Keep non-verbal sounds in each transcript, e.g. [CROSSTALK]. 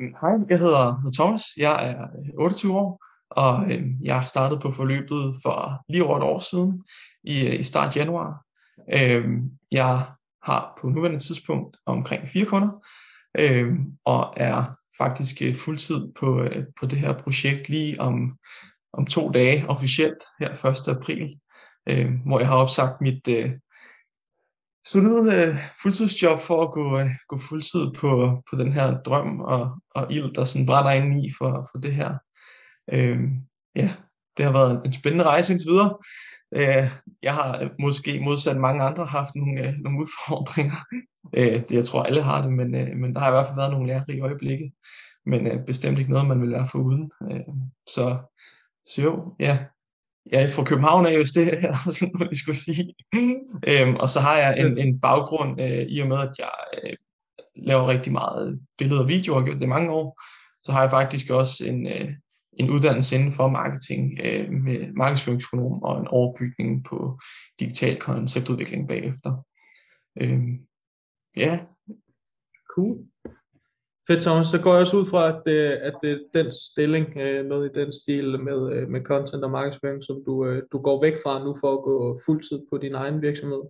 Hej, jeg hedder, hedder Thomas. Jeg er 28 år, og øh, jeg startede på forløbet for lige over et år siden, i, i start januar. Øh, jeg har på nuværende tidspunkt omkring fire kunder, øh, og er faktisk øh, fuldtid på, øh, på det her projekt lige om, om to dage officielt, her 1. april, øh, hvor jeg har opsagt mit, øh, solid øh, fuldtidsjob for at gå, øh, gå fuldtid på, på den her drøm og, og ild, der sådan brænder ind i for, for det her. Øh, ja, det har været en spændende rejse indtil videre. Øh, jeg har måske modsat mange andre haft nogle, øh, nogle udfordringer. Øh, det jeg tror alle har det, men, øh, men der har i hvert fald været nogle lærerige øjeblikke. Men øh, bestemt ikke noget, man vil være for uden. Øh, så, så jo, ja, jeg er fra København af, hvis det her [LAUGHS] sådan noget, jeg skulle sige. øhm, og så har jeg en, en baggrund øh, i og med, at jeg øh, laver rigtig meget billeder og videoer, og har gjort det mange år. Så har jeg faktisk også en, øh, en uddannelse inden for marketing øh, med markedsføringsøkonom og en overbygning på digital konceptudvikling bagefter. Øhm, ja. Cool. Fedt, Thomas. Så går jeg også ud fra, at det, at det er den stilling, øh, noget i den stil med, øh, med content og markedsføring, som du, øh, du går væk fra nu for at gå fuldtid på din egen virksomhed.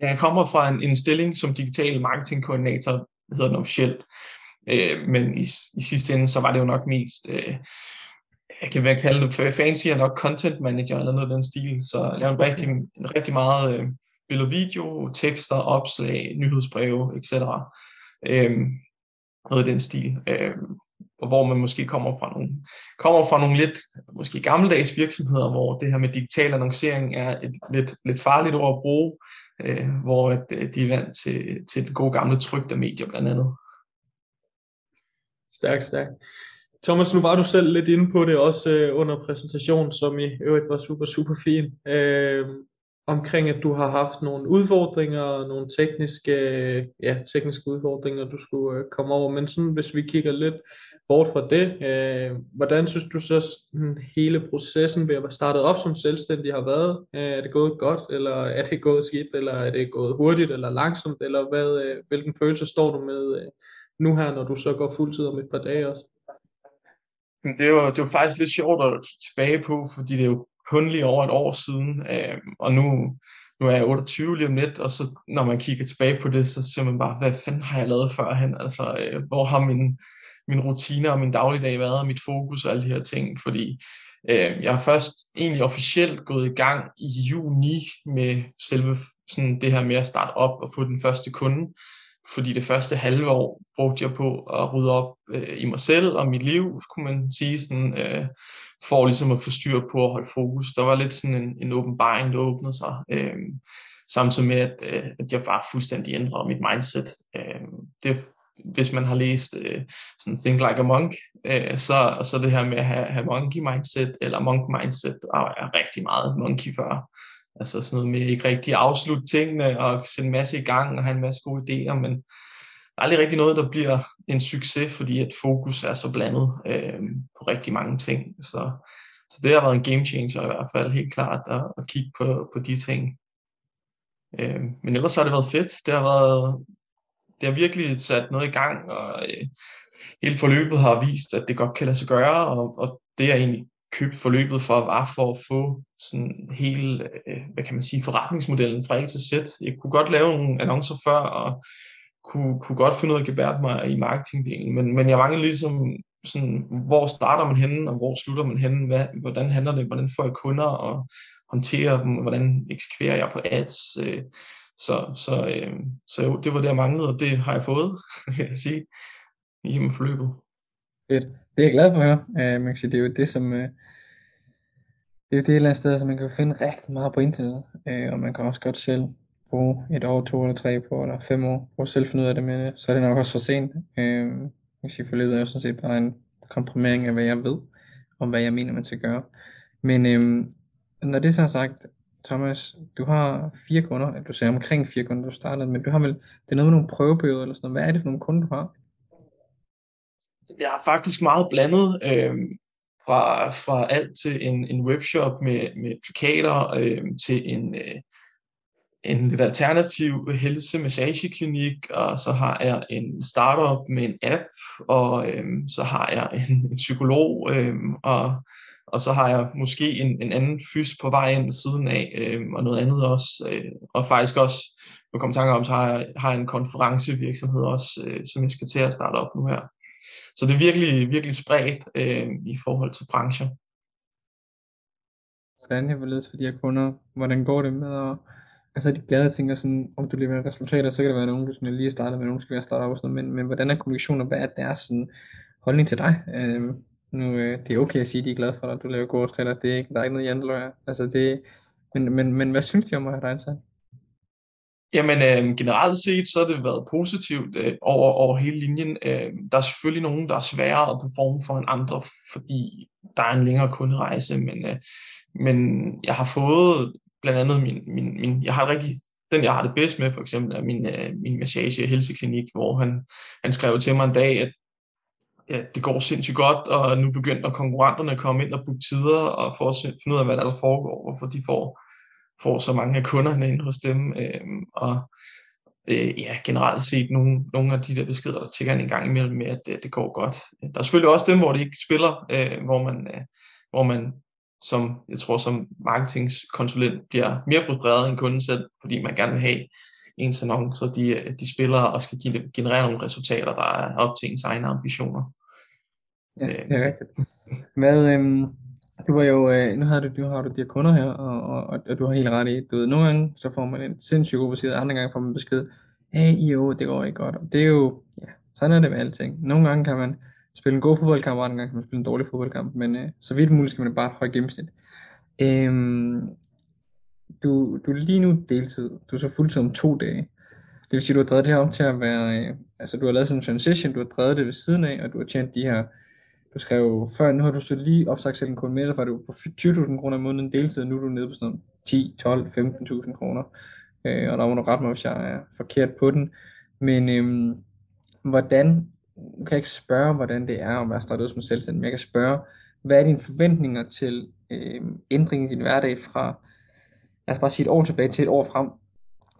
Jeg kommer fra en, en stilling som digital marketingkoordinator, hedder den officielt. Øh, men i, i sidste ende, så var det jo nok mest, øh, jeg kan vel kalde det, fancy er nok content manager eller noget af den stil. Så jeg laver okay. rigtig, rigtig meget øh, billede video, tekster, opslag, nyhedsbreve, etc øh, noget i den stil, øh, og hvor man måske kommer fra nogle, kommer fra nogle lidt måske gammeldags virksomheder, hvor det her med digital annoncering er et lidt, lidt farligt ord at bruge, øh, hvor at, øh, de er vant til, til det gode gamle trygte medier blandt andet. Stærkt, stærkt. Thomas, nu var du selv lidt inde på det også øh, under præsentationen, som i øvrigt var super, super fin. Øh, omkring, at du har haft nogle udfordringer, nogle tekniske, ja, tekniske udfordringer, du skulle øh, komme over. Men sådan, hvis vi kigger lidt bort fra det, øh, hvordan synes du så sådan, hele processen ved at være startet op som selvstændig har været? Øh, er det gået godt, eller er det gået skidt, eller er det gået hurtigt eller langsomt, eller hvad, øh, hvilken følelse står du med øh, nu her, når du så går fuldtid om et par dage også? Det er jo, det er jo faktisk lidt sjovt at kigge tilbage på, fordi det er jo kun lige over et år siden, øh, og nu, nu er jeg 28 lige om lidt, og så når man kigger tilbage på det, så ser man bare, hvad fanden har jeg lavet førhen? Altså, øh, hvor har min, min rutiner og min dagligdag været, og mit fokus og alle de her ting, fordi øh, jeg har først egentlig officielt gået i gang i juni med selve sådan det her med at starte op og få den første kunde, fordi det første halve år brugte jeg på at rydde op øh, i mig selv og mit liv, kunne man sige, sådan, øh, for ligesom at få styr på at holde fokus. Der var lidt sådan en, en åbenbaring, der åbnede sig, øh, samtidig med, at, øh, at jeg bare fuldstændig ændrede mit mindset. Øh, det, hvis man har læst øh, sådan Think Like a Monk, øh, så, så det her med at have, have monkey mindset, eller monk mindset, er rigtig meget monkey før. Altså sådan noget med ikke rigtig afslutte tingene og sætte en masse i gang og have en masse gode idéer, men aldrig rigtig noget, der bliver en succes, fordi at fokus er så blandet øh, på rigtig mange ting. Så, så det har været en game changer i hvert fald, helt klart, at, at kigge på, på de ting. Øh, men ellers har det været fedt. Det har, været, det har virkelig sat noget i gang, og øh, hele forløbet har vist, at det godt kan lade sig gøre, og, og det er egentlig købt forløbet for, var for at få sådan hele, øh, hvad kan man sige, forretningsmodellen fra A til Z. Jeg kunne godt lave nogle annoncer før, og kunne, kunne godt finde ud af at gebære mig i marketingdelen, men, men jeg mangler ligesom sådan, hvor starter man henne, og hvor slutter man henne, hvad, hvordan handler det, hvordan får jeg kunder, og håndterer dem, hvordan eksekverer jeg på ads, øh, så, så, øh, så jo, det var det, jeg manglede, og det har jeg fået, [LAUGHS] vil jeg sige, i forløbet. Fedt. Det er jeg glad for at høre. Uh, man kan sige, det er jo det, som... Uh, det er jo det et eller andet sted, som man kan finde rigtig meget på internettet, øh, og man kan også godt selv bruge et år, to eller tre på, eller fem år, på at selv finde ud af det, men øh, så er det nok også for sent. Øh, hvis kan sige, forløbet er jo sådan set bare en komprimering af, hvad jeg ved, og hvad jeg mener, man skal gøre. Men øh, når det så er sagt, Thomas, du har fire kunder, du sagde omkring fire kunder, du startede, men du har vel, det er noget med nogle prøveperioder eller sådan noget. Hvad er det for nogle kunder, du har? jeg er faktisk meget blandet øh, fra, fra alt til en, en webshop med, med plakater øh, til en, øh, en lidt alternativ helsemassageklinik, og så har jeg en startup med en app, og øhm, så har jeg en, en psykolog, øhm, og, og så har jeg måske en, en anden fys på vej ind siden af, øhm, og noget andet også, øh, og faktisk også, nu kom tanker om, så har jeg, har jeg en konferencevirksomhed også, øh, som jeg skal til at starte op nu her. Så det er virkelig, virkelig spredt øh, i forhold til brancher. Hvordan er det for de her kunder? Hvordan går det med at Altså de glade tænker sådan, om du leverer resultater, så kan det være nogen, du sådan lige starter med, nogen skal være startet og sådan noget, men, men hvordan er kommunikationen, og hvad er deres sådan, holdning til dig? Øhm, nu, øh, det er okay at sige, at de er glade for dig, at du laver gode resultater, det er ikke, der er ikke noget janteløg. Altså det, men, men, men hvad synes de om at have dig ansat? Jamen øh, generelt set, så har det været positivt øh, over, over hele linjen. Øh, der er selvfølgelig nogen, der er sværere at performe for en andre, fordi der er en længere kunderejse, men, øh, men jeg har fået blandt andet min, min, min, jeg har rigtig, den jeg har det bedst med for eksempel er min, øh, min massage helseklinik, hvor han, han skrev til mig en dag, at ja, det går sindssygt godt, og nu begynder konkurrenterne at komme ind og booke tider, og for at finde ud af, hvad der, der foregår, hvorfor de får, får så mange af kunderne ind hos dem, øh, og øh, ja, generelt set nogle, nogle af de der beskeder, der tigger en gang imellem med, at det, det går godt. Der er selvfølgelig også dem, hvor det ikke spiller, øh, hvor man, øh, hvor man som jeg tror som marketingskonsulent bliver mere frustreret end kunden selv, fordi man gerne vil have ens annoncer, de, de spiller og skal generere nogle resultater, der er op til ens egne ambitioner. Ja, det er rigtigt. Hvad, øhm, du var jo, øh, nu har du, du har du de her kunder her, og, og, og, du har helt ret i, du ved, nogle gange så får man en sindssygt god besked, andre gange får man besked, hey jo, det går ikke godt, og det er jo, ja, sådan er det med alting. Nogle gange kan man spille en god fodboldkamp, og andre gange kan man spille en dårlig fodboldkamp, men øh, så vidt muligt skal man bare have et gennemsnit. Øhm, du, du er lige nu deltid, du er så fuldtid om to dage. Det vil sige, du har drevet det her om til at være, øh, altså du har lavet sådan en transition, du har drevet det ved siden af, og du har tjent de her, du skrev før, nu har du så lige opsagt selv en kunde mere, var du på 20.000 kroner om måneden deltid, og nu er du nede på sådan 10, 12, 15.000 kroner. Øh, og der må du rette mig, hvis jeg er forkert på den. Men øhm, hvordan nu kan jeg ikke spørge, hvordan det er at være startet som selvstændig, men jeg kan spørge, hvad er dine forventninger til øh, ændringen i din hverdag fra, lad os bare sige et år tilbage til et år frem,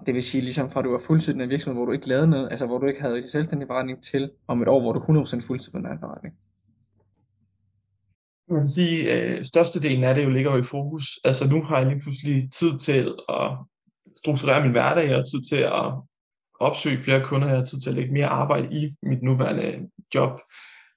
det vil sige ligesom fra du var fuldtid i en virksomhed, hvor du ikke lavede noget, altså hvor du ikke havde en selvstændig forretning til om et år, hvor du 100% fuldtid på en forretning. Man kan sige, øh, størstedelen af det jo ligger jo i fokus. Altså nu har jeg lige pludselig tid til at strukturere min hverdag og tid til at opsøge flere kunder, jeg har tid til at lægge mere arbejde i mit nuværende job,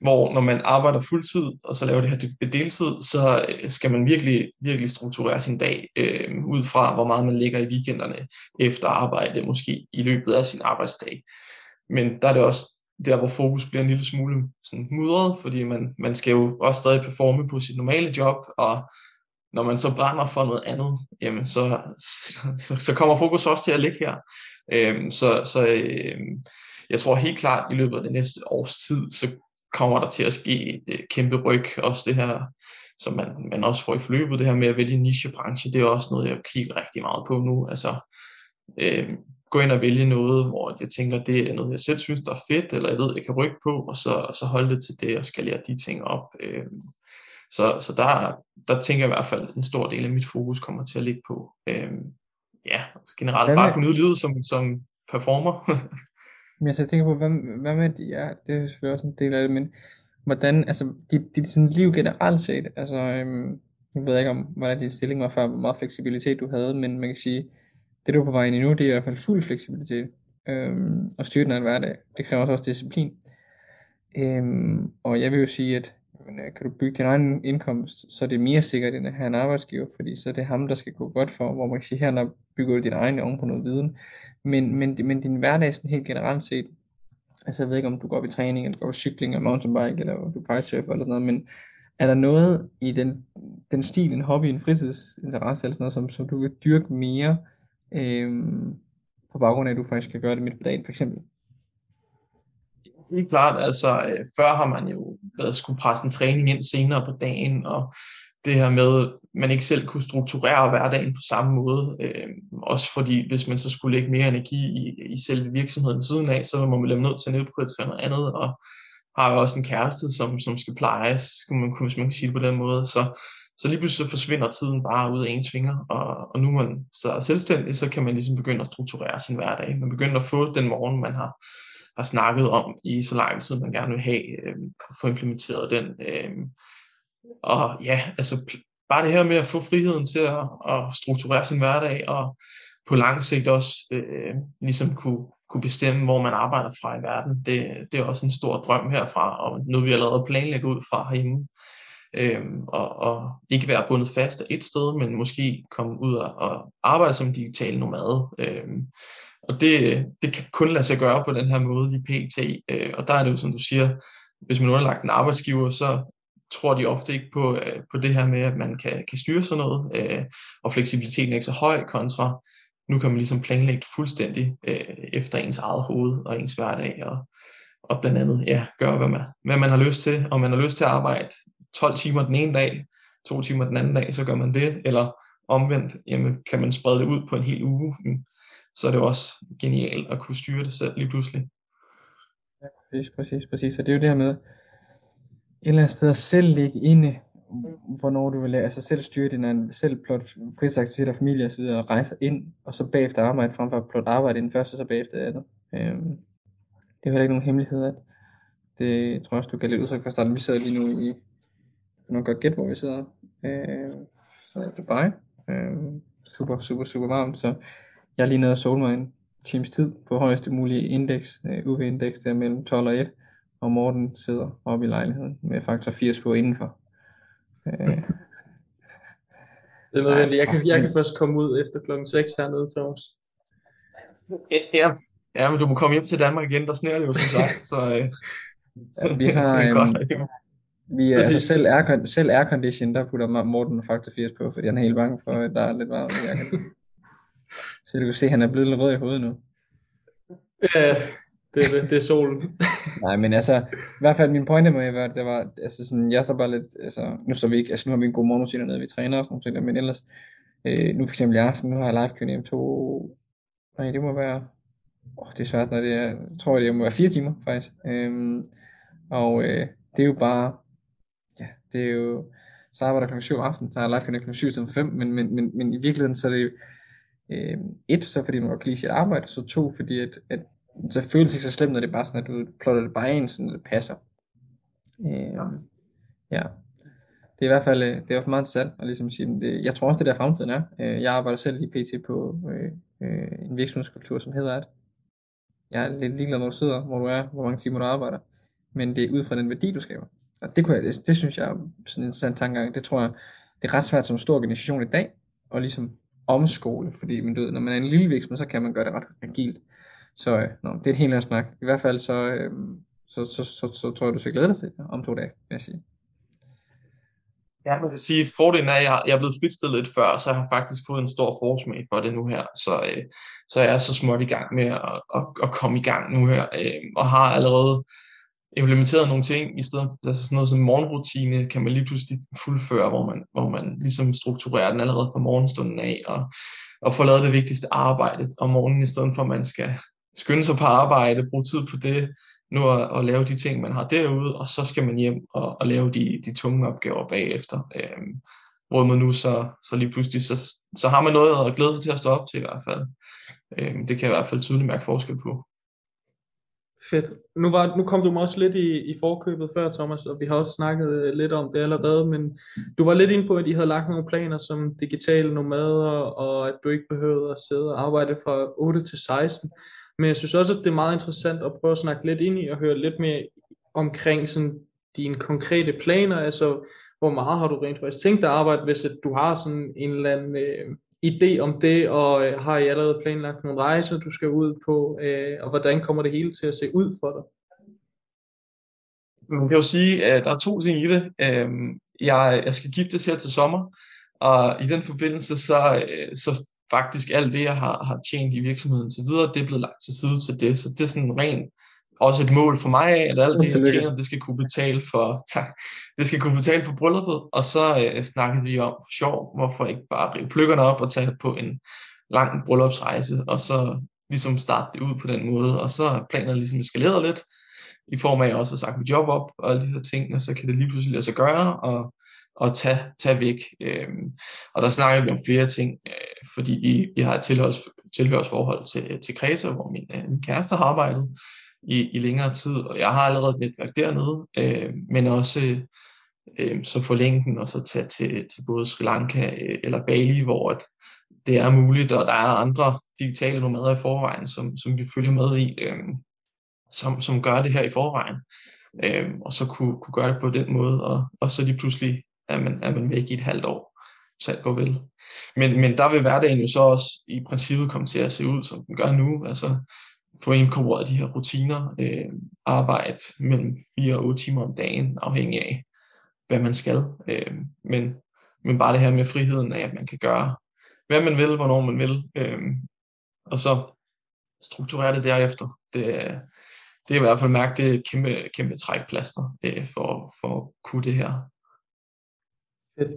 hvor når man arbejder fuldtid, og så laver det her deltid, så øh, skal man virkelig, virkelig strukturere sin dag øh, ud fra, hvor meget man ligger i weekenderne efter arbejde, måske i løbet af sin arbejdsdag. Men der er det også der, hvor fokus bliver en lille smule sådan mudret, fordi man, man skal jo også stadig performe på sit normale job, og når man så brænder for noget andet, jamen så, [LAUGHS] så, så kommer fokus også til at ligge her. Øhm, så så øhm, jeg tror helt klart, i løbet af det næste års tid, så kommer der til at ske et øh, kæmpe ryg. Også det her, som man, man også får i forløbet, det her med at vælge nichebranche, det er også noget, jeg kigger rigtig meget på nu. Altså, øh, gå ind og vælge noget, hvor jeg tænker, det er noget, jeg selv synes, der er fedt, eller jeg ved, jeg kan rykke på, og så, og så holde det til det og skalere de ting op. Øh, så, så der, der tænker jeg i hvert fald, at en stor del af mit fokus kommer til at ligge på. Øh, ja, altså generelt bare kunne nyde livet som, som performer. [LAUGHS] men altså, jeg tænker på, hvad, hvad med, ja, det er selvfølgelig også en del af det, men hvordan, altså, dit, dit sådan liv generelt set, altså, øhm, jeg ved ikke om, hvordan din stilling var før, hvor meget fleksibilitet du havde, men man kan sige, det du er på vej ind i nu, det er i hvert fald fuld fleksibilitet, øhm, og styre den af hverdag. Det kræver også, disciplin. Øhm, og jeg vil jo sige, at men øh, kan du bygge din egen indkomst, så er det mere sikkert end at have en arbejdsgiver, fordi så er det ham, der skal gå godt for, hvor man kan sige, her der bygger du din egen oven på noget viden. Men, men, men din hverdag sådan helt generelt set, altså jeg ved ikke om du går op i træning, eller du går op i cykling, eller mountainbike, eller du kitesurfer, eller sådan noget, men er der noget i den, den stil, en hobby, en fritidsinteresse, eller sådan noget, som, som du vil dyrke mere, øhm, på baggrund af, at du faktisk kan gøre det midt på dagen, for eksempel? helt klart, altså øh, før har man jo været skulle presse en træning ind senere på dagen, og det her med, man ikke selv kunne strukturere hverdagen på samme måde, øh, også fordi hvis man så skulle lægge mere energi i, i selve virksomheden siden af, så må man blive nødt til at nedprioritere noget andet, og har jo også en kæreste, som, som skal plejes, skulle man, hvis man kan sige det på den måde, så, så lige pludselig så forsvinder tiden bare ud af ens fingre, og, og nu man så er selvstændig, så kan man ligesom begynde at strukturere sin hverdag. Man begynder at få den morgen, man har, har snakket om i så lang tid, man gerne vil have, øh, få implementeret den. Øh, og ja, altså bare det her med at få friheden til at, at strukturere sin hverdag, og på lang sigt også øh, ligesom kunne, kunne bestemme, hvor man arbejder fra i verden. Det, det er også en stor drøm herfra, og noget vi allerede planlægger ud fra herhjemme. Øhm, og, og ikke være bundet fast et sted, men måske komme ud og, og arbejde som digital nomade. Øhm, og det, det kan kun lade sig gøre på den her måde i PT. Øh, og der er det jo, som du siger, hvis man er underlagt en arbejdsgiver, så tror de ofte ikke på, øh, på det her med, at man kan, kan styre sådan noget, øh, og fleksibiliteten er ikke så høj kontra, nu kan man ligesom planlægge fuldstændig øh, efter ens eget hoved og ens hverdag, og, og blandt andet ja, gøre, hvad man, hvad man har lyst til. Om man har lyst til at arbejde 12 timer den ene dag, to timer den anden dag, så gør man det, eller omvendt, jamen, kan man sprede det ud på en hel uge, hmm. så er det også genialt at kunne styre det selv lige pludselig. Ja, præcis, præcis, præcis. Så det er jo det her med, et eller andet sted at selv ligge inde, hvornår du vil lave, altså selv styre din selv plot fritidsaktiviteter, familie og så og rejse ind, og så bagefter arbejde, frem for at plot arbejde inden først, og så bagefter andet. Øhm, det er heller ikke nogen hemmelighed, at det tror jeg også, du kan lidt udtryk for starten. Vi sidder lige nu i, nu godt gæt, hvor vi sidder. Øh, så er Dubai. Øh, super, super, super varmt, så jeg er lige nede og sole mig en times tid på højeste mulige indeks, øh, UV-indeks der mellem 12 og 1, og Morten sidder oppe i lejligheden med faktor 80 på indenfor. Øh, det er nødvendigt. Jeg kan, jeg kan først komme ud efter klokken 6 hernede, Thomas. Ja, ja, men du må komme hjem til Danmark igen, der sneer det jo som sagt, så... Øh, ja, vi [LAUGHS] har, øhm, vi er altså selv, air, selv aircondition, der putter Morten faktor 80 på, fordi han er helt bange for, at der er lidt varmt i [LAUGHS] Så du kan se, at han er blevet lidt rød i hovedet nu. Ja, det er det, det er solen. [LAUGHS] Nej, men altså, i hvert fald min pointe med, var, det var, altså sådan, jeg så bare lidt, altså, nu så vi ikke, altså nu har vi en god morgenrutine nede, vi træner og sådan noget, men ellers, øh, nu for eksempel i aften, nu har jeg live i to, nej, det må være, åh, det er svært, når det er, jeg tror, det må være fire timer, faktisk. Øhm, og øh, det er jo bare, ja, det er jo, så arbejder klokken 7 om aftenen, så er live klokken 7 til 5, men, men, men, men i virkeligheden så er det jo, øh, et, så fordi man godt kan lide sit arbejde, så to, fordi at, at så føles det ikke så slemt, når det er bare sådan, at du plotter det bare ind, sådan at det passer. Øh, ja. Det er i hvert fald øh, det er meget interessant at ligesom sige, det, jeg tror også, det der fremtiden er. Øh, jeg arbejder selv i PT på øh, øh, en virksomhedskultur, som hedder, at jeg er lidt ligeglad, hvor du sidder, hvor du er, hvor mange timer du arbejder, men det er ud fra den værdi, du skaber. Og det, kunne jeg, det, det synes jeg er sådan en interessant tankegang. Det tror jeg, det er ret svært som stor organisation i dag, at ligesom omskole, fordi men du ved, når man er en lille virksomhed, så kan man gøre det ret agilt. Så øh, no, det er et helt andet snak. I hvert fald så, øh, så, så, så, så, så tror jeg, du skal glæde dig til det om to dage, vil jeg sige. Ja, man kan sige, at fordelen er, at jeg, jeg er blevet fritstillet lidt før, så jeg har faktisk fået en stor forsmag for det nu her. Så, øh, så jeg er så småt i gang med at, at, at komme i gang nu her, øh, og har allerede implementeret nogle ting, i stedet for altså sådan noget som morgenrutine, kan man lige pludselig fuldføre, hvor man, hvor man ligesom strukturerer den allerede fra morgenstunden af, og, og får lavet det vigtigste arbejde om morgenen, i stedet for at man skal skynde sig på arbejde, bruge tid på det, nu at, at lave de ting, man har derude, og så skal man hjem og, og lave de, de tunge opgaver bagefter. Øhm, hvor man nu så, så lige pludselig, så, så har man noget at glæde sig til at stå op til i hvert fald. Øhm, det kan jeg i hvert fald tydeligt mærke forskel på. Fedt. Nu, var, nu kom du mig også lidt i, i forkøbet før, Thomas, og vi har også snakket øh, lidt om det allerede, men du var lidt inde på, at I havde lagt nogle planer som digitale nomader, og at du ikke behøvede at sidde og arbejde fra 8 til 16. Men jeg synes også, at det er meget interessant at prøve at snakke lidt ind i og høre lidt mere omkring sådan dine konkrete planer, altså hvor meget har du rent faktisk tænkt dig at arbejde, hvis at du har sådan en eller anden øh, idé om det, og øh, har I allerede planlagt nogle rejser, du skal ud på, øh, og hvordan kommer det hele til at se ud for dig? Man kan jo sige, at der er to ting i det. Øhm, jeg, jeg skal giftes her til sommer, og i den forbindelse, så, øh, så faktisk alt det, jeg har, har tjent i virksomheden til videre, det er blevet lagt til side til det. Så det er sådan rent også et mål for mig at alt det, jeg tjener, det skal kunne betale for, [LAUGHS] tak, det skal kunne betale for brylluppet. Og så øh, snakkede vi om, for sjov, hvorfor ikke bare rive pløkkerne op og tage på en lang bryllupsrejse, og så ligesom starte det ud på den måde. Og så er planerne ligesom eskaleret lidt, i form af, at jeg også har sagt mit job op og alle de her ting, og så kan det lige pludselig lade sig gøre, og, at tage, tage væk. Øh, og der snakker vi om flere ting, øh, fordi vi, vi har et tilhørs, tilhørsforhold til, til Kreta, hvor min, øh, min kæreste har arbejdet i, i længere tid, og jeg har allerede et netværk dernede, øh, men også øh, så forlænge den og så tage til, til både Sri Lanka øh, eller Bali, hvor at det er muligt, og der er andre digitale nomader i forvejen, som, som vi følger med i, øh, som, som gør det her i forvejen. Øh, og så kunne, kunne gøre det på den måde, og, og så lige pludselig er man, er man væk i et halvt år, så alt går vel. Men, men der vil hverdagen jo så også i princippet komme til at se ud, som den gør nu. Altså få inkorporeret de her rutiner, øh, arbejde mellem 4 og 8 timer om dagen, afhængig af, hvad man skal. Øh, men, men bare det her med friheden af, at man kan gøre, hvad man vil, hvornår man vil, øh, og så strukturere det derefter. Det, det er i hvert fald mærke, det er et kæmpe, kæmpe trækplaster øh, for, for at kunne det her.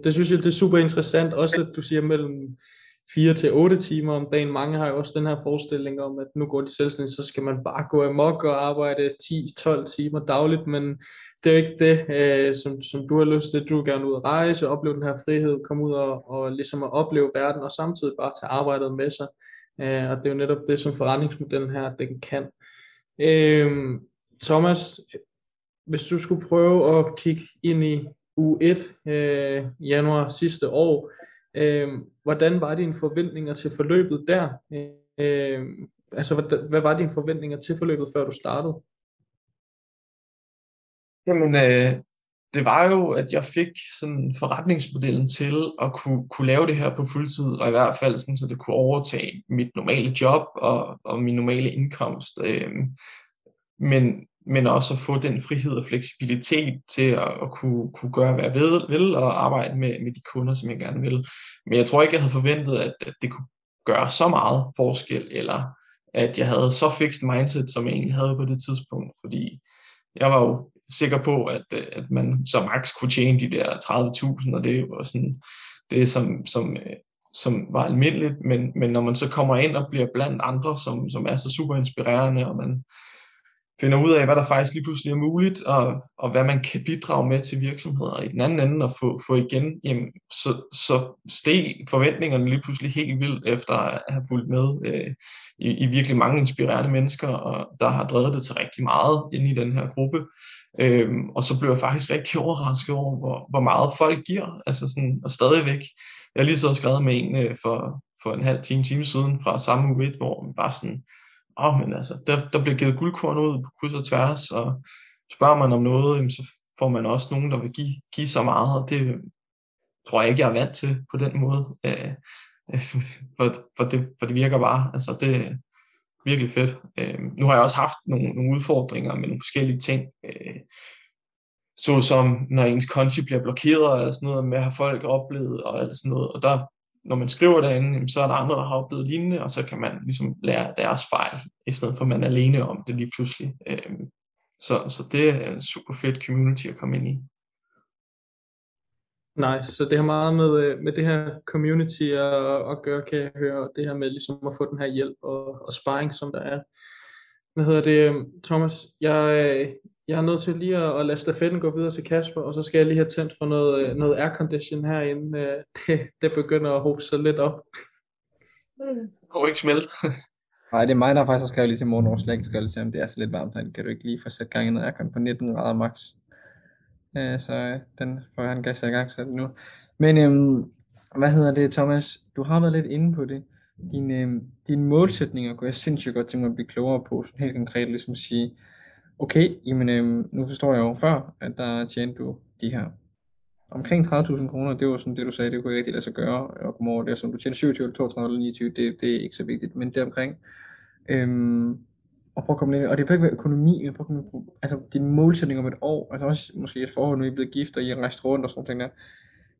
Det synes jeg, det er super interessant, også at du siger mellem 4 til 8 timer om dagen. Mange har jo også den her forestilling om, at nu går de selvstændigt, så skal man bare gå amok og arbejde 10-12 timer dagligt, men det er jo ikke det, øh, som, som du har lyst til. Du vil gerne ud og rejse, opleve den her frihed, komme ud og, og ligesom at opleve verden, og samtidig bare tage arbejdet med sig. Øh, og det er jo netop det, som forretningsmodellen her, den kan. Øh, Thomas, hvis du skulle prøve at kigge ind i uge 1 øh, januar sidste år, øh, hvordan var dine forventninger til forløbet der? Øh, altså, hvad, hvad var dine forventninger til forløbet, før du startede? Jamen, øh, det var jo, at jeg fik sådan forretningsmodellen til at kunne, kunne lave det her på fuldtid, og i hvert fald sådan, så det kunne overtage mit normale job og, og min normale indkomst. Øh, men, men også at få den frihed og fleksibilitet til at, at kunne, kunne gøre, hvad jeg vil, vil og arbejde med, med de kunder, som jeg gerne vil. Men jeg tror ikke, jeg havde forventet, at, at det kunne gøre så meget forskel, eller at jeg havde så fixed mindset, som jeg egentlig havde på det tidspunkt, fordi jeg var jo sikker på, at, at man så max kunne tjene de der 30.000, og det var sådan det, som, som, som var almindeligt, men, men når man så kommer ind og bliver blandt andre, som, som er så super inspirerende, og man, finder ud af, hvad der faktisk lige pludselig er muligt, og, og hvad man kan bidrage med til virksomheder. Og i den anden ende og få, få igen, jamen, så, så steg forventningerne lige pludselig helt vildt, efter at have fulgt med øh, i, i virkelig mange inspirerende mennesker, og der har drevet det til rigtig meget inde i den her gruppe. Øhm, og så blev jeg faktisk rigtig overrasket over, hvor, hvor meget folk giver, altså sådan, og stadigvæk. Jeg har lige så skrevet med en øh, for, for en halv time, time siden fra samme uge, hvor man bare sådan, oh, men altså, der, der bliver givet guldkorn ud på kryds og tværs, og spørger man om noget, jamen, så får man også nogen, der vil give, give så meget, og det tror jeg ikke, jeg er vant til på den måde. Øh, [LAUGHS] for, for, det, for det virker bare, altså det er virkelig fedt. Øh, nu har jeg også haft nogle, nogle udfordringer med nogle forskellige ting, øh, såsom når ens konti bliver blokeret, eller sådan noget, med at have folk oplevet, og eller sådan noget, og der når man skriver derinde, så er der andre, der har oplevet lignende, og så kan man ligesom lære deres fejl, i stedet for at man er alene om det lige pludselig. Øhm, så, så det er en super fedt community at komme ind i. Nice, så det har meget med, øh, med det her community at, at gøre, kan jeg høre, det her med ligesom at få den her hjælp og, og sparring, som der er. Hvad hedder det, øhm, Thomas? Jeg, øh, jeg er nødt til lige at, at lade stafetten gå videre til Kasper, og så skal jeg lige have tændt for noget, øh, noget aircondition herinde. Øh, det, det begynder at hobe sig lidt op. Det går ikke smelt. [LAUGHS] Nej, det er mig, der faktisk har skrevet lige til morgen, jeg ikke skrevet til, om det er så lidt varmt herinde. Kan du ikke lige få sat gang i noget aircon på 19 grader max? Øh, så den får han gas i gang så nu. Men øhm, hvad hedder det, Thomas? Du har været lidt inde på det. Dine, øhm, dine målsætninger kunne jeg sindssygt godt tænke mig at blive klogere på, sådan helt konkret ligesom sige, Okay, jamen øh, nu forstår jeg jo før, at der tjente du de her omkring 30.000 kroner, det var sådan det du sagde, det kunne ikke rigtig lade sig gøre, og komme over det, som du tjener 27, 32 eller 29, det, det er ikke så vigtigt, men det omkring. Øhm, og prøv at komme lidt, og det kan ikke være økonomi, men prøv at komme altså din målsætning om et år, altså også måske et forhold, nu I er blevet gift, og I har rejst rundt og sådan noget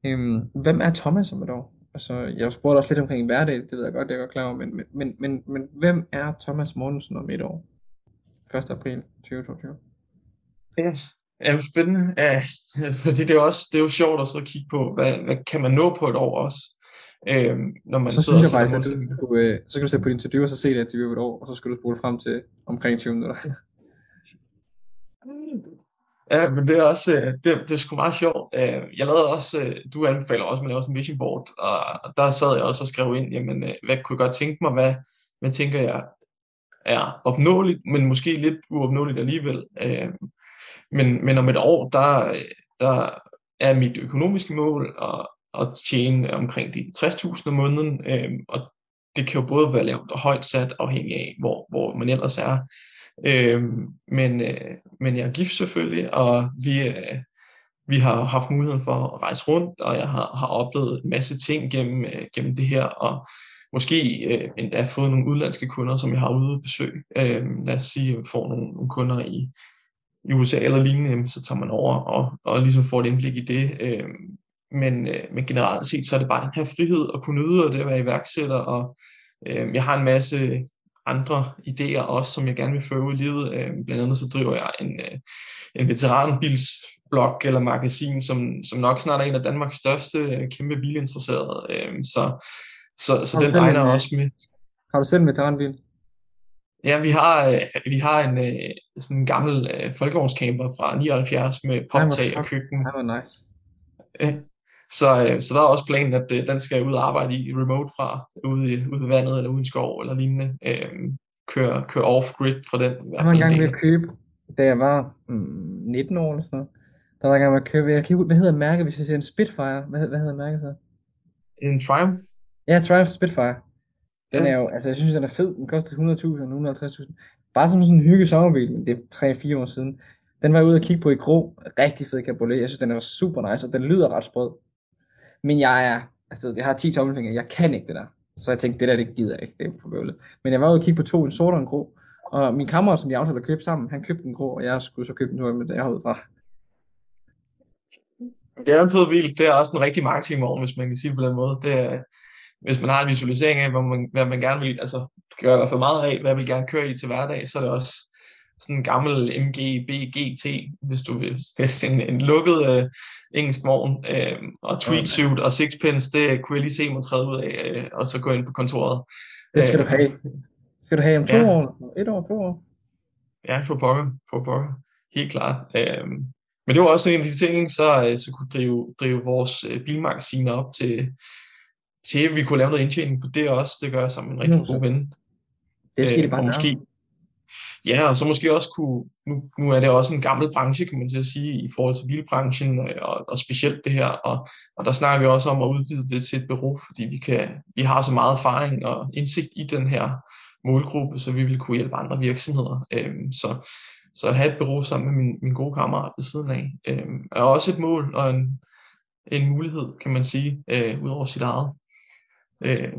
der. Øhm, hvem er Thomas om et år? Altså, jeg spurgte også lidt omkring hverdag, det ved jeg godt, det er jeg godt klar over, men, men, men, men, men hvem er Thomas Mortensen om et år? 1. april 2022. Ja, er jo spændende, ja, [LAUGHS] fordi det er, også, det er jo sjovt at så kigge på, hvad, hvad kan man nå på et år også. Øhm, når man så sidder synes jeg bare, at du, du, øh, så skal du se på din to og så se det, at det er et år, og så skal du spole frem til omkring 20 minutter. [LAUGHS] Ja, men det er også, øh, det, det er sgu meget sjovt. Øh, jeg lavede også, du anbefaler også, man laver sådan en vision board, og der sad jeg også og skrev ind, jamen, hvad kunne jeg godt tænke mig, hvad, hvad tænker jeg er opnåeligt, men måske lidt uopnåeligt alligevel. Øh, men, men om et år, der, der er mit økonomiske mål at, at tjene omkring de 60.000 om måneden, øh, og det kan jo både være lavt og højt sat, afhængig af, hvor, hvor man ellers er. Øh, men, øh, men jeg er gift selvfølgelig, og vi, øh, vi har haft muligheden for at rejse rundt, og jeg har, har oplevet en masse ting gennem, øh, gennem det her, og måske øh, endda fået nogle udlandske kunder, som jeg har ude at besøge. Øh, lad os sige, at jeg får nogle, nogle kunder i, i USA eller lignende, så tager man over og, og ligesom får et indblik i det. Øh, men, øh, men generelt set, så er det bare den her frihed at kunne nyde og det at være iværksætter, og øh, jeg har en masse andre idéer også, som jeg gerne vil føre ud i livet. Øh, blandt andet så driver jeg en, øh, en veteranbilsblog eller magasin, som, som nok snart er en af Danmarks største øh, kæmpe bilinteresserede. Øh, så så, så den regner også med. Har du selv en veteranbil? Ja, vi har, øh, vi har en øh, sådan en gammel øh, folkevognscamper fra 79 med poptag og køkken. Det var nice. Så, øh, så der er også planen, at øh, den skal ud og arbejde i remote fra, ude, i, ude i vandet eller ude i en skov eller lignende. Øh, køre, køre off-grid fra den. Jeg var engang ved at købe, da jeg var mm, 19 år eller sådan noget. Der var engang ved at købe, jeg kan, hvad hedder mærket, hvis jeg siger en Spitfire? Hvad, hvad hedder mærket så? En Triumph? Ja, Triumph Spitfire. Den er jo, altså jeg synes, den er fed. Den kostede 100.000, 150.000. Bare som sådan en hygge sommerbil, men det er 3-4 år siden. Den var jeg ude og kigge på i grå. Rigtig fed cabriolet. Jeg synes, den er super nice, og den lyder ret sprød. Men jeg er, altså jeg har 10 tommelfingre, jeg kan ikke det der. Så jeg tænkte, det der, det gider jeg ikke, det er for bøvlet. Men jeg var ude og kigge på to, en sort og en grå. Og min kammerat, som jeg aftalte at købe sammen, han købte en grå, og jeg skulle så købe den med det, jeg fra. Det er en fed bil. Det er også en rigtig marketingmorgen, hvis man kan sige det på den måde. Det er, hvis man har en visualisering af, hvad man, hvad man gerne vil, altså gør i hvert fald meget af, hvad man vil gerne køre i til hverdag, så er det også sådan en gammel MG BGT, hvis du vil. Er sådan en lukket øh, engelsk morgen, øh, og tweetsuit og sixpence, det kunne jeg lige se mig træde ud af, øh, og så gå ind på kontoret. Det skal øh, du have. Skal du have om to ja. år? Et år, to år? Ja, for pokker, for pokker. Helt klart. Øh, men det var også en af de ting, så, øh, så kunne drive, drive vores øh, bilmagasiner op til, til at vi kunne lave noget indtjening på det også. Det gør jeg som en rigtig god ven. Det skal øh, bare og måske, Ja, og så måske også kunne, nu, nu er det også en gammel branche, kan man til at sige, i forhold til bilbranchen, og, og specielt det her, og, og der snakker vi også om at udvide det til et bureau, fordi vi, kan, vi har så meget erfaring og indsigt i den her målgruppe, så vi vil kunne hjælpe andre virksomheder. Øhm, så, så at have et bureau sammen med min, min gode kammerat ved siden af, øhm, er også et mål og en, en mulighed, kan man sige, øh, ud over sit eget. Øh,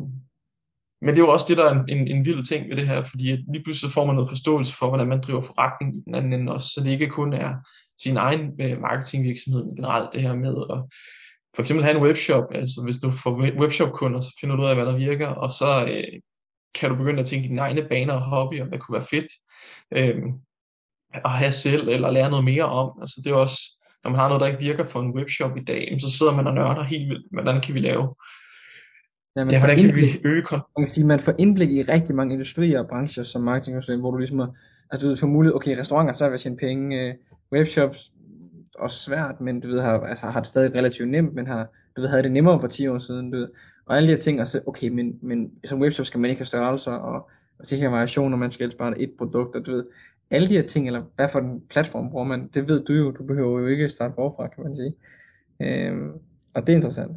men det er jo også det, der er en, en, en vild ting ved det her, fordi at lige pludselig får man noget forståelse for, hvordan man driver forretning i den anden ende også, så det ikke kun er sin egen øh, marketingvirksomhed, men generelt det her med at for eksempel have en webshop, altså hvis du får webshop-kunder, så finder du ud af, hvad der virker, og så øh, kan du begynde at tænke dine egne baner og hobbyer, hvad kunne være fedt øh, at have selv, eller lære noget mere om. Altså det er også, når man har noget, der ikke virker for en webshop i dag, så sidder man og nørder helt vildt, hvordan kan vi lave Ja, man ja hvordan kan vi øge kon- man, kan sige, man får indblik i rigtig mange industrier og brancher som marketingkonsulent, hvor du ligesom har, altså, du får mulighed, okay, restauranter så er ved at tjene penge, øh, webshops også svært, men du ved, har, altså, har det stadig relativt nemt, men har, du ved, havde det nemmere for 10 år siden, du ved, og alle de her ting, og så, okay, men, men som webshop skal man ikke have størrelser, og, og de her variationer, man skal bare et produkt, og du ved, alle de her ting, eller hvad for en platform bruger man, det ved du jo, du behøver jo ikke starte forfra, kan man sige. Øhm, og det er interessant.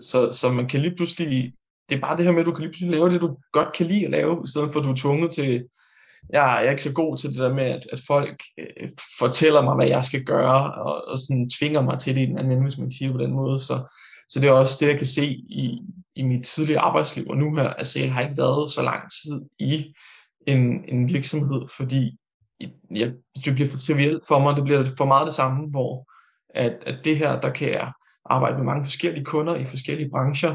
Så, så man kan lige pludselig, det er bare det her med, at du kan lige pludselig lave det, du godt kan lide at lave, i stedet for at du er tvunget til, jeg er ikke så god til det der med, at, at folk øh, fortæller mig, hvad jeg skal gøre, og, og sådan tvinger mig til det i den anden hvis man siger det på den måde. Så, så det er også det, jeg kan se i, i mit tidlige arbejdsliv, og nu her, altså jeg har ikke været så lang tid i en, en virksomhed, fordi jeg, det bliver for trivielt for mig, det bliver for meget det samme, hvor at, at det her, der kan jeg arbejde med mange forskellige kunder i forskellige brancher,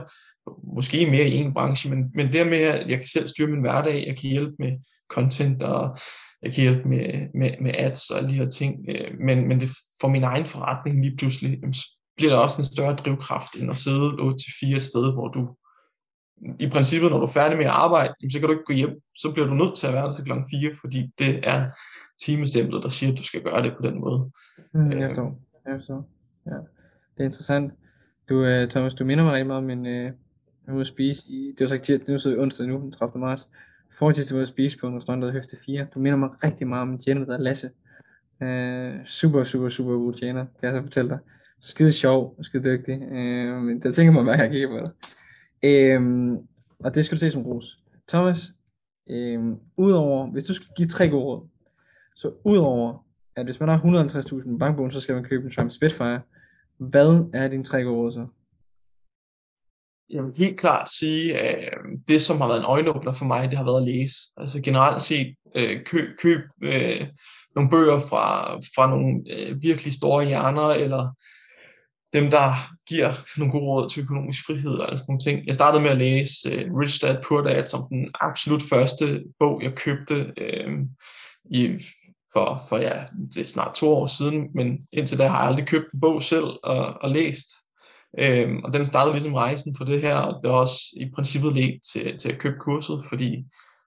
måske mere i en branche, men, men det med, at jeg kan selv styre min hverdag, jeg kan hjælpe med content, og jeg kan hjælpe med, med, med ads og alle de her ting, øh, men, men det for min egen forretning lige pludselig, bliver der også en større drivkraft, end at sidde 8-4 steder, hvor du i princippet, når du er færdig med at arbejde, så kan du ikke gå hjem, så bliver du nødt til at være der til klokken 4, fordi det er timestemplet, der siger, at du skal gøre det på den måde. Mm, jeg forstår. Jeg forstår. Ja. Det er interessant. Du, øh, Thomas, du minder mig rigtig meget om en, øh, ude at spise i, det var så ikke tirsdag, nu sidder vi onsdag nu, den 30. marts. Fortidsdag var at spise på en restaurant, der Høfte 4. Du minder mig rigtig meget om en tjener, der er Lasse. Øh, super, super, super god tjener, kan jeg så fortælle dig. Skide sjov, og skide dygtig. Øh, men der tænker man, hver gang jeg kigger på dig. Øh, og det skal du se som ros. Thomas, øh, udover, hvis du skal give tre gode råd, så udover, at hvis man har 150.000 i bankbogen, så skal man købe en Triumph Spitfire. Hvad er dine tre gode så? Jeg vil helt klart sige, at øh, det, som har været en øjenåbner for mig, det har været at læse. Altså generelt set, øh, køb, køb øh, nogle bøger fra, fra nogle øh, virkelig store hjerner, eller dem, der giver nogle gode råd til økonomisk frihed og sådan nogle ting. Jeg startede med at læse øh, Rich Dad Poor Dad som den absolut første bog, jeg købte øh, i, for, for ja, det er snart to år siden, men indtil da har jeg aldrig købt en bog selv og, og læst. Øhm, og den startede ligesom rejsen på det her, og det har også i princippet ledt til, til at købe kurset, fordi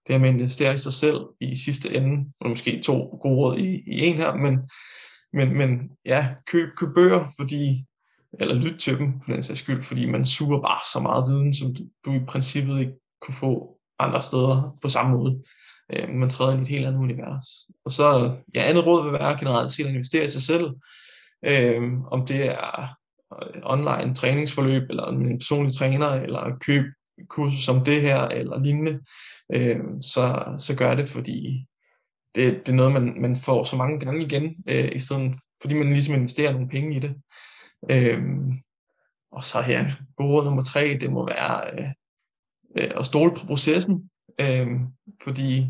det her med at investere i sig selv i sidste ende, og måske to gode råd i, i en her, men, men, men ja, køb, køb bøger, fordi, eller lyt til dem for den sags skyld, fordi man suger bare så meget viden, som du, du i princippet ikke kunne få andre steder på samme måde. Øh, man træder ind i et helt andet univers. Og så, ja, andet råd vil være generelt set at investere i sig selv, øh, om det er øh, online træningsforløb, eller en personlig træner, eller køb kursus som det her, eller lignende, øh, så, så gør det, fordi det, det er noget, man, man får så mange gange igen, øh, i stedet, fordi man ligesom investerer nogle penge i det. Øh, og så her, gode nummer tre, det må være øh, øh, at stole på processen, øh, fordi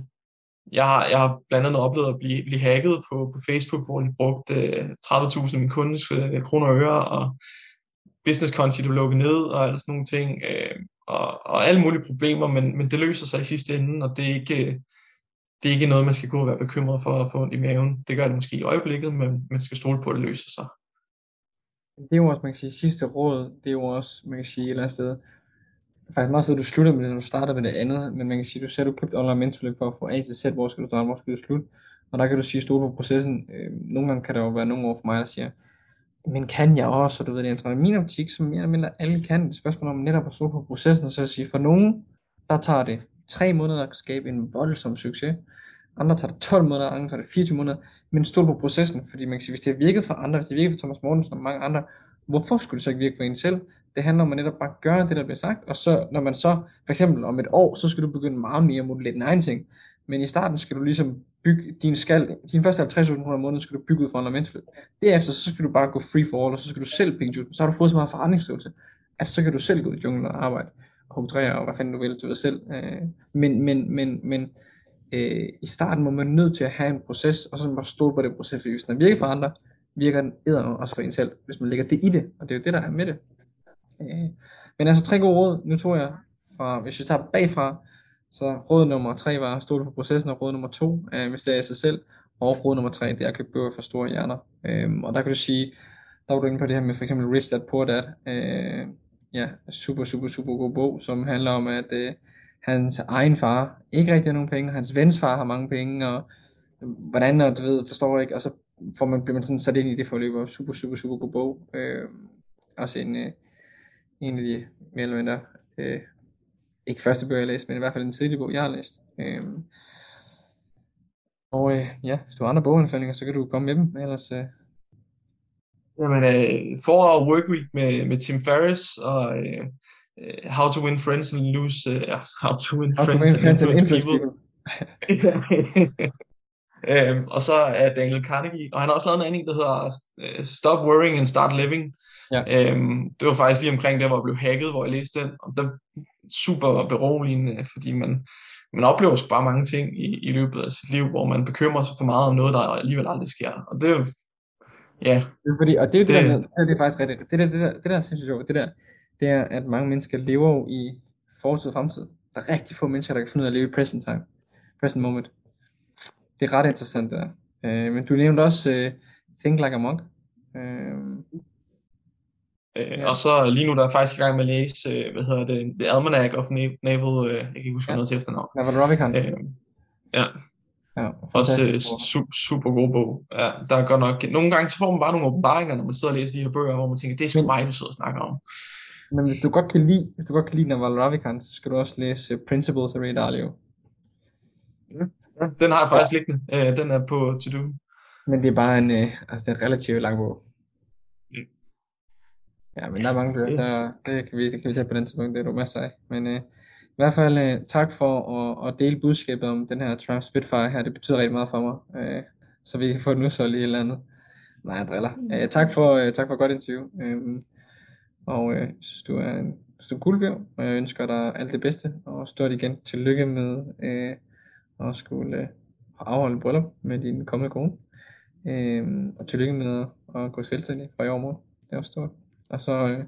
jeg har, jeg har blandt andet oplevet at blive, blive hacket på, på Facebook, hvor de brugte øh, 30.000 af min kundes øh, kroner og øre, og businesskonti, du lukker ned, og alle sådan nogle ting, øh, og, og alle mulige problemer, men, men det løser sig i sidste ende, og det er ikke, øh, det er ikke noget, man skal gå og være bekymret for at få ondt i maven. Det gør det måske i øjeblikket, men man skal stole på, at det løser sig. Det er jo også, man kan sige, sidste råd, det er jo også, man kan sige et eller andet sted, faktisk meget så, at du slutter med det, når du starter med det andet, men man kan sige, du sagde, at du købte online mentorløb for at få A til Z, hvor skal du starte, hvor skal du slutte, og der kan du sige, stole på processen. Øh, nogle gange kan der jo være nogen over for mig, der siger, men kan jeg også, og du ved det, jeg min optik, som mere eller mindre alle kan, det spørgsmål om netop at stole på processen, og så at sige, for nogen, der tager det tre måneder at skabe en voldsom succes, andre tager det 12 måneder, andre tager det 24 måneder, men stol på processen, fordi man kan sige, hvis det har virket for andre, hvis det har virket for Thomas Mortensen og mange andre, hvorfor skulle det så ikke virke for en selv? Det handler om at netop bare gøre det, der bliver sagt, og så når man så, for eksempel om et år, så skal du begynde meget mere at modellere din egen ting. Men i starten skal du ligesom bygge din skal, din første 50.000 kroner om måneden skal du bygge ud fra en. Derefter så skal du bare gå free for all, og så skal du selv penge ud. Så har du fået så meget forretningsstøvelse, at så kan du selv gå i junglen og arbejde og hugge og hvad fanden du vil, du ved selv. Øh. Men, men, men, men øh, i starten må man nødt til at have en proces, og så bare stå på den proces, fordi hvis den virker for andre, virker den også for en selv, hvis man lægger det i det, og det er jo det, der er med det. Øh, men altså tre gode råd, nu tror jeg, fra, hvis vi tager bagfra, så råd nummer tre var at stole på processen, og råd nummer to øh, at investere i sig selv, og råd nummer tre, det er at købe bøger for store hjerner. Øh, og der kan du sige, der var du inde på det her med for eksempel Rich Dad Poor Dad, øh, ja, super, super, super god bog, som handler om, at øh, hans egen far ikke rigtig har nogen penge, hans vens far har mange penge, og hvordan, og du ved, forstår ikke, og så får man, bliver man sådan sat ind i det forløb, og super, super, super god bog. Øh, også en, øh, en af de mere eller mindre, øh, ikke første bog jeg læste, men i hvert fald en tidlig bog, jeg har læst. Øh, og øh, ja, hvis du har andre boganbefalinger, så kan du komme med dem, ellers... Øh... Jamen, øh, for Workweek med, med Tim Ferriss, og øh, How to Win Friends and Lose... Uh, how to Win how Friends, to win and, and Influence People. people. [LAUGHS] Øhm, og så er Daniel Carnegie, og han har også lavet en anden, der hedder uh, Stop Worrying and Start Living. Ja. Øhm, det var faktisk lige omkring det, hvor jeg blev hacket, hvor jeg læste den, og det er super beroligende, fordi man, man oplever så bare mange ting i, i løbet af sit liv, hvor man bekymrer sig for meget om noget, der alligevel aldrig sker. Og det er ja. Det er fordi, og det, det, det, der, det, det er faktisk rigtigt. Det der, det der, det der synes jeg, det der, det er, at mange mennesker lever jo i fortid og fremtid. Der er rigtig få mennesker, der kan finde ud af at leve i present time. Present moment det er ret interessant det der. Øh, men du nævnte også uh, Think Like a Monk. Øh, Øh, ja. Og så lige nu der er faktisk i gang med at læse, øh, hvad hedder det, The Almanac of Naval, øh, jeg kan ikke huske ja. noget til efternavn. Naval Ravikant. Øh, ja. Ja, Også øh, bog. super, god bog. Ja, der er godt nok, nogle gange så får man bare nogle åbenbaringer, når man sidder og læser de her bøger, hvor man tænker, det er sgu mig, du sidder og snakker om. Men hvis du godt kan lide, hvis du godt kan lide Naval Ravikant, så skal du også læse uh, Principles af Ray Dalio. Ja, den har jeg faktisk liggende. Øh, den er på to-do. Men det er bare en, øh, altså det er en relativt lang bog. Mm. Ja, men der er mange bøger, Ja. der, det kan vi, det kan vi tage på den tidspunkt, det er du masser af. Men øh, i hvert fald øh, tak for at, at dele budskabet om den her Triumph Spitfire her, det betyder rigtig meget for mig, øh, så vi kan få den udsolgt i et eller andet. Nej, jeg driller. Øh, tak, for, øh, tak for et godt interview, øh, og øh, jeg synes du er en, du er og jeg ønsker dig alt det bedste, og stort igen tillykke med øh, at skulle øh, afholde bryllup med din kommende kone. Øh, og tillykke med at, at gå selvstændig fra i år morgen. Det er også stort. Og så, øh,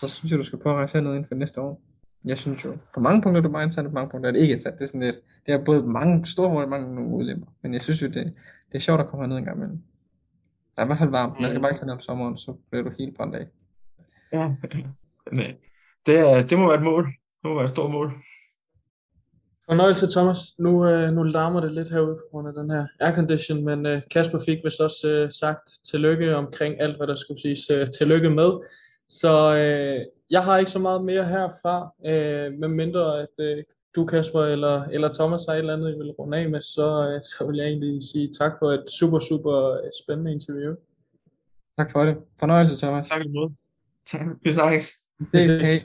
så synes jeg, du skal prøve at rejse herned inden for næste år. Jeg synes jo, på mange punkter er du meget indsat, og på mange punkter er det ikke indsat. Det er sådan lidt, det er både mange store mål og mange nogle ulemper. Men jeg synes jo, det, det er sjovt at komme herned en gang imellem. Der er i hvert fald varmt. Man skal bare ikke om sommeren, så bliver du helt brændt af. Ja. [LAUGHS] Men, det, er, det må være et mål. Det må være et stort mål. Fornøjelse, Thomas. Nu, øh, nu larmer det lidt herude på grund af den her aircondition, men øh, Kasper fik vist også øh, sagt tillykke omkring alt, hvad der skulle siges øh, tillykke med. Så øh, jeg har ikke så meget mere herfra, øh, med mindre at øh, du, Kasper, eller, eller Thomas har et eller andet, I vil runde af med, så, øh, så vil jeg egentlig sige tak for et super, super spændende interview. Tak for det. Fornøjelse, Thomas. Tak i måde. Tak. Vi snakkes. Vi Det, ses. hej.